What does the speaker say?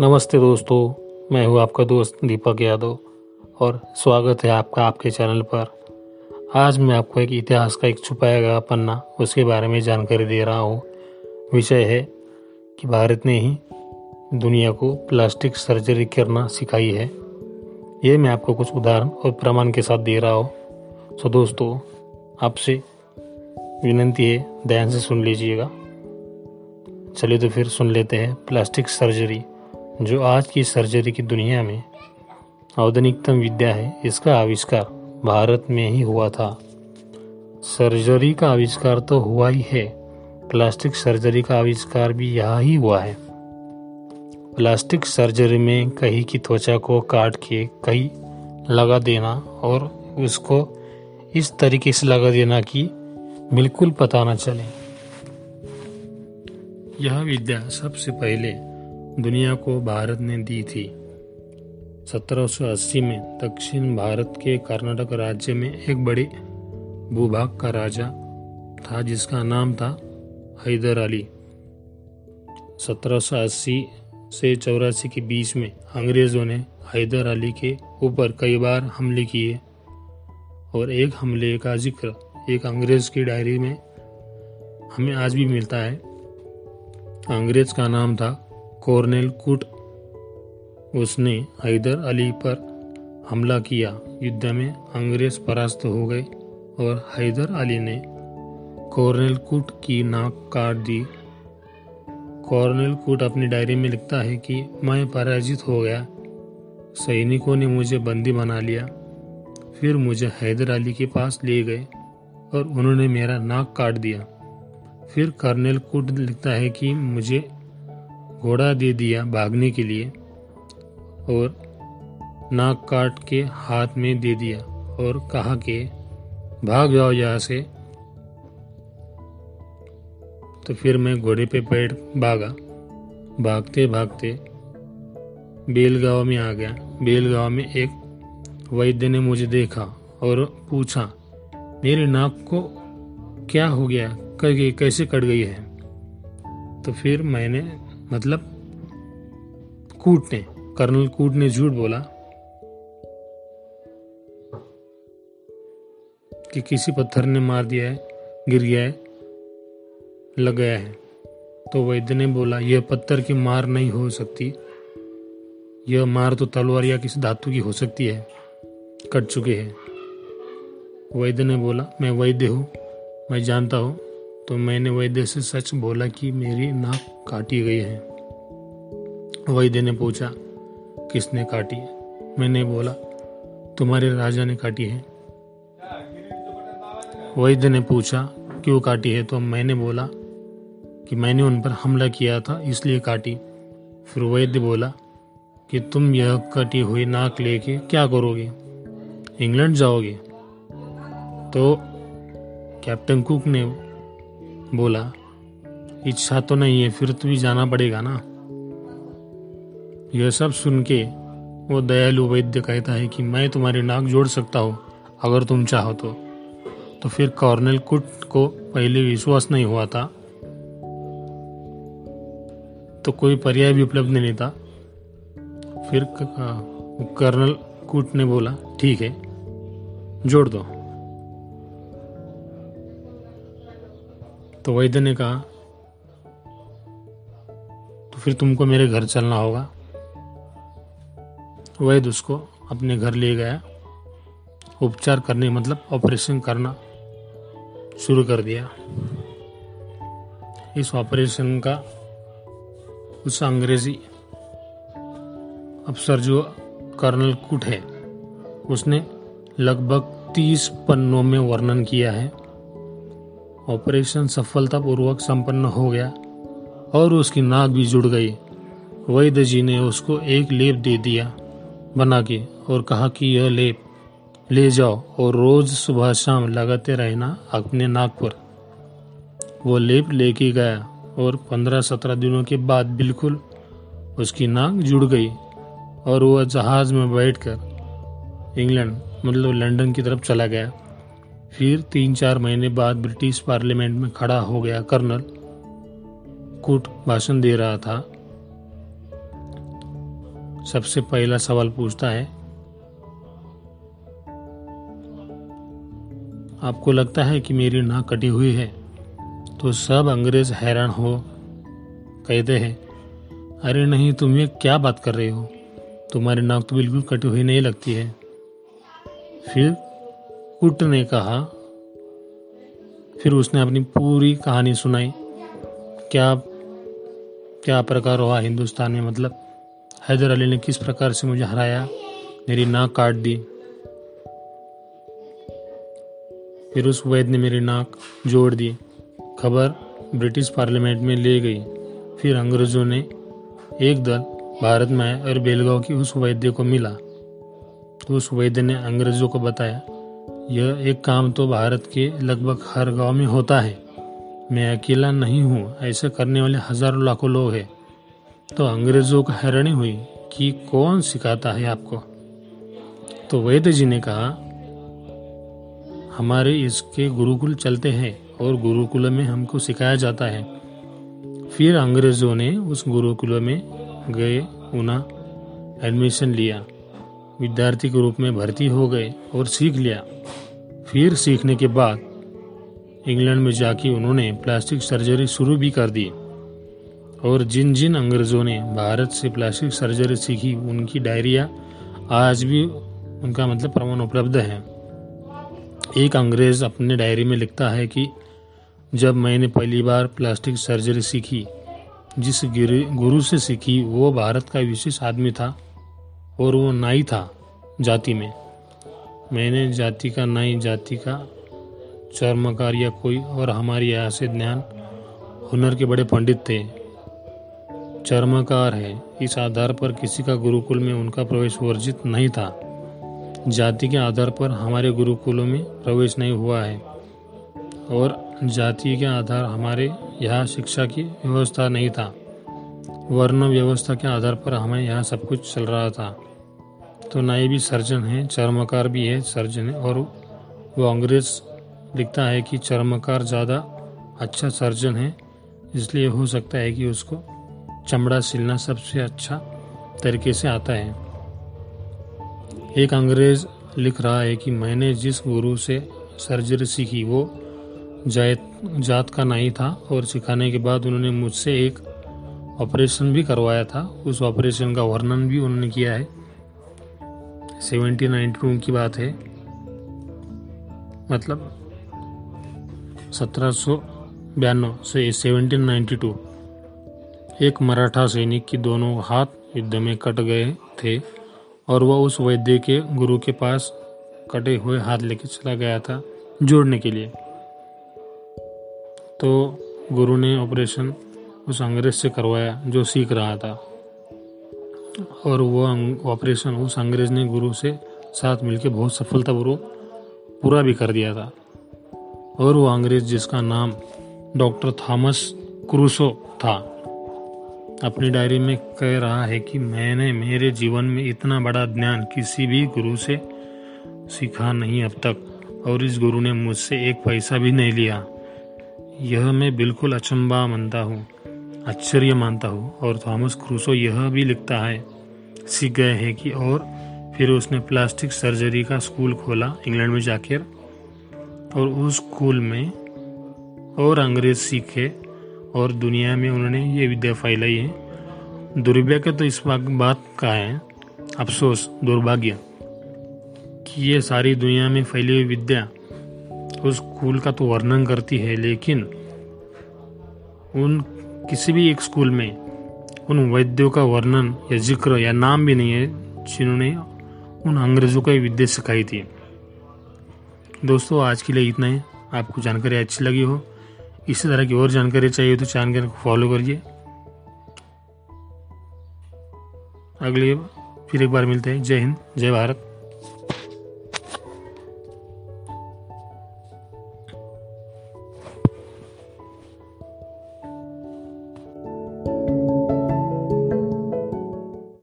नमस्ते दोस्तों, मैं हूँ आपका दोस्त दीपक यादव और स्वागत है आपका आपके चैनल पर। आज मैं आपको एक इतिहास का एक छुपाया गया पन्ना उसके बारे में जानकारी दे रहा हूँ। विषय है कि भारत ने ही दुनिया को प्लास्टिक सर्जरी करना सिखाई है। ये मैं आपको कुछ उदाहरण और प्रमाण के साथ दे रहा हूँ। सो दोस्तों, आपसे विनंती है, ध्यान से सुन लीजिएगा। चलिए तो फिर सुन लेते हैं प्लास्टिक सर्जरी। जो आज की सर्जरी की दुनिया में आधुनिकतम विद्या है, इसका आविष्कार भारत में ही हुआ था। सर्जरी का आविष्कार तो हुआ ही है। प्लास्टिक सर्जरी का आविष्कार भी यहाँ ही हुआ है। प्लास्टिक सर्जरी में कहीं की त्वचा को काट के कहीं लगा देना और उसको इस तरीके से लगा देना कि बिल्कुल पता न चले। यह विद्या सबसे पहले दुनिया को भारत ने दी थी। 1780 में दक्षिण भारत के कर्नाटक राज्य में एक बड़े भूभाग का राजा था, जिसका नाम था हैदर अली। 1780 से चौरासी के बीच में अंग्रेज़ों ने हैदर अली के ऊपर कई बार हमले किए और एक हमले का ज़िक्र एक अंग्रेज़ की डायरी में हमें आज भी मिलता है। अंग्रेज़ का नाम था कॉर्नेल कुट उसने हैदर अली पर हमला किया। युद्ध में अंग्रेज़ परास्त हो गए और हैदर अली ने कॉर्नेल कुट की नाक काट दी। कॉर्नेल कुट अपनी डायरी में लिखता है कि मैं पराजित हो गया। सैनिकों ने मुझे बंदी बना लिया। फिर मुझे हैदर अली के पास ले गए और उन्होंने मेरा नाक काट दिया। फिर कर्नल कुट लिखता है कि मुझे घोड़ा दे दिया भागने के लिए और नाक काट के हाथ में दे दिया और कहा कि, भाग जाओ यहाँ से। तो फिर मैं घोड़े पे बैठ भागा। भागते भागते बेलगांव में आ गया। बेलगांव में एक वैद्य ने मुझे देखा और पूछा, मेरे नाक को क्या हो गया? कैसे कट गई है? तो फिर मैंने मतलब कूट ने कर्नल कूट ने झूठ बोला कि किसी पत्थर ने मार दिया है, गिर गया है, लग गया है। तो वैद्य ने बोला, यह पत्थर की मार नहीं हो सकती। यह मार तो तलवार या किसी धातु की हो सकती है। कट चुके हैं। वैद्य ने बोला, मैं वैद्य हूँ, मैं जानता हूँ। तो मैंने वैद्य से सच बोला कि मेरी नाक काटी गई है। वैद्य ने पूछा, किसने काटी? है मैंने बोला, तुम्हारे राजा ने काटी है। वैद्य ने पूछा, क्यों काटी है? तो मैंने बोला कि मैंने उन पर हमला किया था, इसलिए काटी। फिर वैद्य बोला कि तुम यह कटी हुई नाक लेके क्या करोगे? इंग्लैंड जाओगे? तो कैप्टन कुक ने बोला, इच्छा तो नहीं है, फिर तुम्हें जाना पड़ेगा ना? यह सब सुन के वो दयालु वैद्य कहता है कि मैं तुम्हारी नाक जोड़ सकता हूँ, अगर तुम चाहो तो। तो फिर कॉर्नल कुट को पहले विश्वास नहीं हुआ था। तो कोई पर्याय भी उपलब्ध नहीं था। फिर कर्नल कुट ने बोला, ठीक है, जोड़ दो। तो वैद्य ने कहा तो फिर तुमको मेरे घर चलना होगा। वैद्य उसको अपने घर ले गया। उपचार करने मतलब ऑपरेशन करना शुरू कर दिया। इस ऑपरेशन का उस अंग्रेज़ी अफसर जो कर्नल कुट है, उसने लगभग तीस पन्नों में वर्णन किया है। ऑपरेशन सफलतापूर्वक संपन्न हो गया और उसकी नाक भी जुड़ गई। वैद्य जी ने उसको एक लेप दे दिया, बना के और कहा कि यह लेप ले जाओ और रोज सुबह शाम लगाते रहना अपने नाक पर। वो लेप लेके गया और पंद्रह सत्रह दिनों के बाद बिल्कुल उसकी नाक जुड़ गई और वह जहाज़ में बैठकर इंग्लैंड मतलब लंदन की तरफ़ चला गया। फिर तीन चार महीने बाद ब्रिटिश पार्लियामेंट में खड़ा हो गया कर्नल। कुट भाषण दे रहा था। सबसे पहला सवाल पूछता है, आपको लगता है कि मेरी नाक कटी हुई है? तो सब अंग्रेज़ हैरान हो कहते हैं, अरे नहीं, तुम ये क्या बात कर रहे हो? तुम्हारी नाक तो बिल्कुल कटी हुई नहीं लगती है। फिर कुट ने कहा। फिर उसने अपनी पूरी कहानी सुनाई। क्या क्या प्रकार हुआ हिंदुस्तान में? मतलब हैदर अली ने किस प्रकार से मुझे हराया, मेरी नाक काट दी? फिर उस वैद ने मेरी नाक जोड़ दी। खबर ब्रिटिश पार्लियामेंट में ले गई। फिर अंग्रेज़ों ने एक दल भारत में आया और बेलगांव की उस वैद्य को मिला। तो उस वैद्य ने अंग्रेज़ों को बताया यह एक काम तो भारत के लगभग हर गाँव में होता है। मैं अकेला नहीं हूँ, ऐसा करने वाले हज़ारों लाखों लोग हैं। तो अंग्रेज़ों को हैरानी हुई कि कौन सिखाता है आपको? तो वैद्य जी ने कहा, हमारे इसके गुरुकुल चलते हैं और गुरुकुल में हमको सिखाया जाता है। फिर अंग्रेज़ों ने उस गुरुकुल में गए, उन्हें एडमिशन लिया। विद्यार्थी के रूप में भर्ती हो गए और सीख लिया। फिर सीखने के बाद इंग्लैंड में जाके उन्होंने प्लास्टिक सर्जरी शुरू भी कर दी। और जिन जिन अंग्रेज़ों ने भारत से प्लास्टिक सर्जरी सीखी, उनकी डायरिया आज भी उनका मतलब प्रमाण उपलब्ध है। एक अंग्रेज़ अपने डायरी में लिखता है कि जब मैंने पहली बार प्लास्टिक सर्जरी सीखी, जिस गुरु से सीखी, वो भारत का विशेष आदमी था। और वो नाई था जाति में। मैंने जाति का नाई, जाति का चर्मकार या कोई और हमारी यहाँ से ज्ञान, हुनर के बड़े पंडित थे। चर्मकार है, इस आधार पर किसी का गुरुकुल में उनका प्रवेश वर्जित नहीं था। जाति के आधार पर हमारे गुरुकुलों में प्रवेश नहीं हुआ है। और जाति के आधार हमारे यहाँ शिक्षा की व्यवस्था नहीं था। वर्ण व्यवस्था के आधार पर हमें यहाँ सब कुछ चल रहा था। तो नाई भी सर्जन है, चर्मकार भी है, सर्जन है, और वो अंग्रेज़ लिखता है कि चर्मकार ज़्यादा अच्छा सर्जन है, इसलिए हो सकता है कि उसको चमड़ा सिलना सबसे अच्छा तरीके से आता है। एक अंग्रेज़ लिख रहा है कि मैंने जिस गुरु से सर्जरी सीखी, वो जात जात का नहीं था, और सिखाने के बाद उन्होंने मुझसे एक ऑपरेशन भी करवाया था, उस ऑपरेशन का वर्णन भी उन्होंने किया है। सेवेंटीन नाइन्टी टू की बात है। मतलब सत्रह सौ बयानवे से सेवनटीन नाइन्टी टू। एक मराठा सैनिक की दोनों हाथ युद्ध में कट गए थे और वह उस वैद्य के गुरु के पास कटे हुए हाथ लेके चला गया था जोड़ने के लिए। तो गुरु ने ऑपरेशन उस अंग्रेज़ से करवाया जो सीख रहा था। और वो ऑपरेशन उस अंग्रेज़ ने गुरु से साथ मिलकर बहुत सफलतापूर्वक पूरा भी कर दिया था। और वो अंग्रेज़ जिसका नाम डॉक्टर थॉमस क्रूसो था, अपनी डायरी में कह रहा है कि मैंने मेरे जीवन में इतना बड़ा ज्ञान किसी भी गुरु से सीखा नहीं अब तक, और इस गुरु ने मुझसे एक पैसा भी नहीं लिया। यह मैं बिल्कुल अचंबा मानता हूँ। आश्चर्य मानता हूँ और थॉमस क्रूसो यह भी लिखता है, सीख गए हैं कि और फिर उसने प्लास्टिक सर्जरी का स्कूल खोला इंग्लैंड में जाकर और उस स्कूल में और अंग्रेज़ सीखे और दुनिया में उन्होंने ये विद्या फैलाई है। दुर्भाग्य तो इस बात का है, अफसोस, दुर्भाग्य कि ये सारी दुनिया में फैली हुई विद्या उस स्कूल का तो वर्णन करती है, लेकिन उन किसी भी एक स्कूल में उन वैद्यों का वर्णन या ज़िक्र या नाम भी नहीं है जिन्होंने उन अंग्रेज़ों को विद्या सिखाई थी। दोस्तों, आज के लिए इतना ही। आपको जानकारी अच्छी लगी हो, इसी तरह की और जानकारी चाहिए तो चैनल को फॉलो करिए। अगले, फिर एक बार मिलते हैं। जय हिंद, जय भारत।